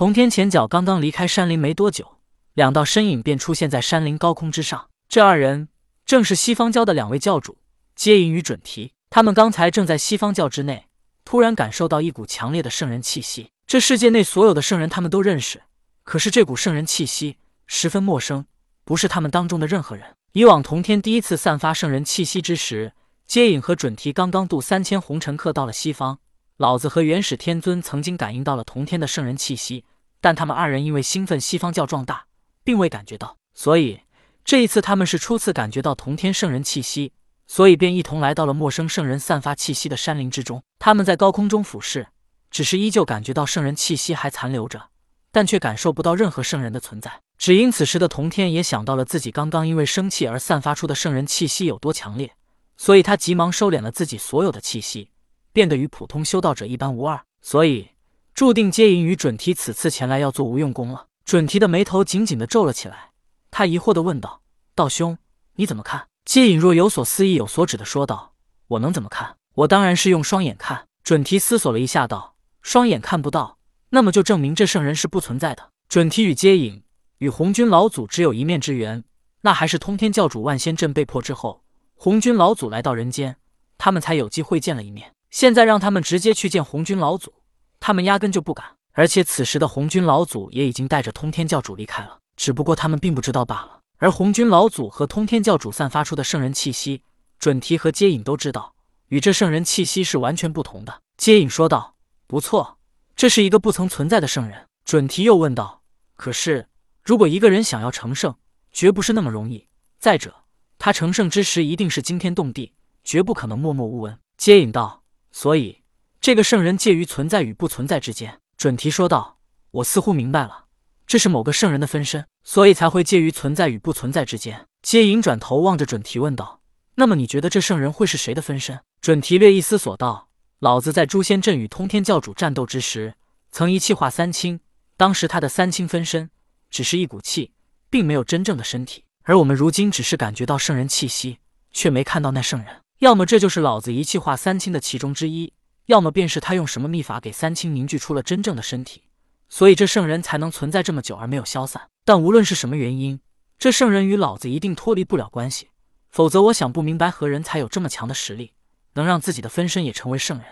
童天前脚刚刚离开山林没多久，两道身影便出现在山林高空之上。这二人正是西方教的两位教主接引与准提。他们刚才正在西方教之内，突然感受到一股强烈的圣人气息。这世界内所有的圣人，他们都认识，可是这股圣人气息十分陌生，不是他们当中的任何人。以往童天第一次散发圣人气息之时，接引和准提刚刚渡三千红尘客到了西方。老子和元始天尊曾经感应到了同天的圣人气息，但他们二人因为兴奋西方教壮大，并未感觉到，所以这一次他们是初次感觉到同天圣人气息，所以便一同来到了陌生圣人散发气息的山林之中。他们在高空中俯视，只是依旧感觉到圣人气息还残留着，但却感受不到任何圣人的存在。只因此时的同天也想到了自己刚刚因为生气而散发出的圣人气息有多强烈，所以他急忙收敛了自己所有的气息。变得与普通修道者一般无二，所以注定接引与准提此次前来要做无用功了。准提的眉头紧紧的皱了起来，他疑惑的问道：“道兄，你怎么看？”接引若有所思、意有所指的说道：“我能怎么看？我当然是用双眼看。”准提思索了一下，道：“双眼看不到，那么就证明这圣人是不存在的。”准提与接引与红军老祖只有一面之缘，那还是通天教主万仙阵被破之后，红军老祖来到人间，他们才有机会见了一面。现在让他们直接去见红军老祖，他们压根就不敢。而且此时的红军老祖也已经带着通天教主离开了，只不过他们并不知道罢了。而红军老祖和通天教主散发出的圣人气息，准提和接引都知道，与这圣人气息是完全不同的。接引说道：“不错，这是一个不曾存在的圣人。”准提又问道：“可是，如果一个人想要成圣，绝不是那么容易。再者，他成圣之时一定是惊天动地，绝不可能默默无闻。”接引道。所以，这个圣人介于存在与不存在之间。准提说道：“我似乎明白了，这是某个圣人的分身，所以才会介于存在与不存在之间。”接引转头望着准提问道：“那么你觉得这圣人会是谁的分身？”准提略一思索道：“老子在诛仙阵与通天教主战斗之时，曾一气化三清，当时他的三清分身只是一股气，并没有真正的身体。而我们如今只是感觉到圣人气息，却没看到那圣人。”要么这就是老子一气化三清的其中之一，要么便是他用什么秘法给三清凝聚出了真正的身体，所以这圣人才能存在这么久而没有消散。但无论是什么原因，这圣人与老子一定脱离不了关系，否则我想不明白何人才有这么强的实力，能让自己的分身也成为圣人。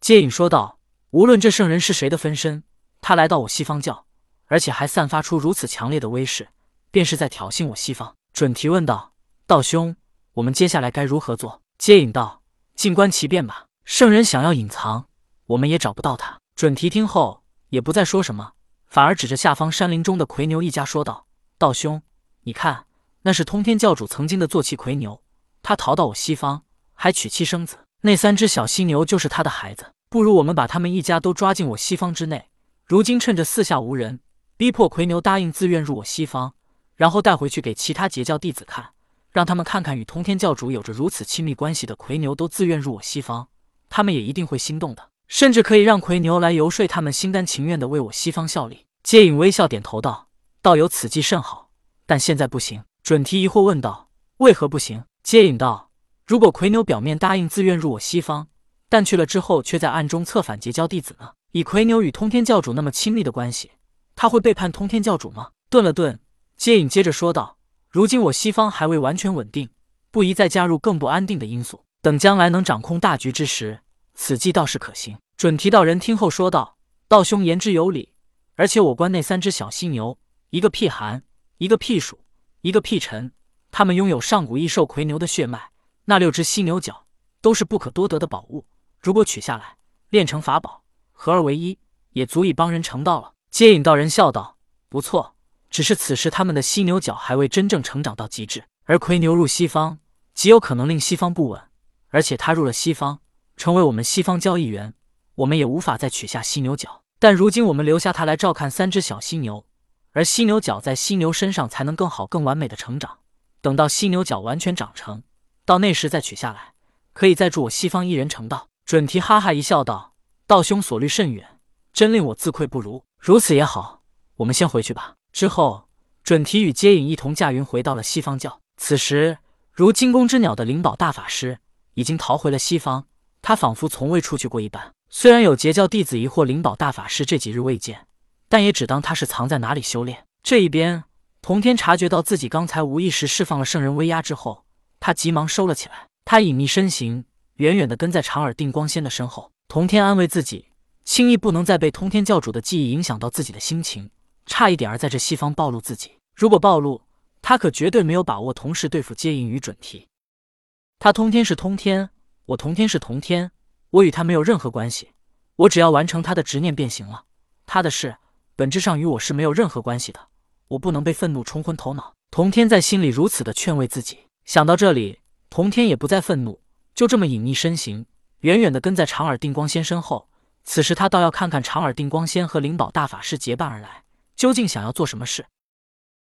接引说道：“无论这圣人是谁的分身，他来到我西方教，而且还散发出如此强烈的威势，便是在挑衅我西方。”准提问道：“道兄。”我们接下来该如何做？接引道：“静观其变吧。圣人想要隐藏，我们也找不到他。”准提听后也不再说什么，反而指着下方山林中的魁牛一家说道：“道兄，你看，那是通天教主曾经的坐骑魁牛，他逃到我西方，还娶妻生子。那三只小犀牛就是他的孩子。不如我们把他们一家都抓进我西方之内。如今趁着四下无人，逼迫魁牛答应自愿入我西方，然后带回去给其他截教弟子看。”让他们看看与通天教主有着如此亲密关系的魁牛都自愿入我西方，他们也一定会心动的，甚至可以让魁牛来游说他们，心甘情愿的为我西方效力。接引微笑点头道：“道友此计甚好，但现在不行。”准提疑惑问道：“为何不行？”接引道：“如果魁牛表面答应自愿入我西方，但去了之后却在暗中策反结交弟子呢？以魁牛与通天教主那么亲密的关系，他会背叛通天教主吗？”顿了顿，接引接着说道。如今我西方还未完全稳定，不宜再加入更不安定的因素。等将来能掌控大局之时，此计倒是可行。准提道人听后说道：“道兄言之有理，而且我观那三只小犀牛，一个辟寒，一个辟暑，一个辟尘，他们拥有上古异兽魁牛的血脉。那六只犀牛角都是不可多得的宝物，如果取下来炼成法宝，合二为一，也足以帮人成道了。”接引道人笑道：“不错。”只是此时他们的犀牛角还未真正成长到极致，而魁牛入西方极有可能令西方不稳，而且他入了西方，成为我们西方交易员，我们也无法再取下犀牛角。但如今我们留下他来照看三只小犀牛，而犀牛角在犀牛身上才能更好、更完美的成长。等到犀牛角完全长成，到那时再取下来，可以再助我西方一人成道。准提哈哈一笑道：“道兄所虑甚远，真令我自愧不如。如此也好，我们先回去吧。”之后，准提与接引一同驾云回到了西方教。此时，如惊弓之鸟的灵宝大法师已经逃回了西方，他仿佛从未出去过一般。虽然有截教弟子疑惑灵宝大法师这几日未见，但也只当他是藏在哪里修炼。这一边，童天察觉到自己刚才无意识释放了圣人威压之后，他急忙收了起来。他隐秘身形，远远的跟在长耳定光仙的身后。童天安慰自己，轻易不能再被通天教主的记忆影响到自己的心情，差一点儿在这西方暴露自己。如果暴露，他可绝对没有把握同时对付接引与准提。他通天是通天，我同天是同天，我与他没有任何关系。我只要完成他的执念便行了。他的事本质上与我是没有任何关系的。我不能被愤怒冲昏头脑。童天在心里如此的劝慰自己。想到这里，童天也不再愤怒，就这么隐匿身形，远远的跟在长耳定光仙身后。此时他倒要看看长耳定光仙和灵宝大法师结伴而来，究竟想要做什么事。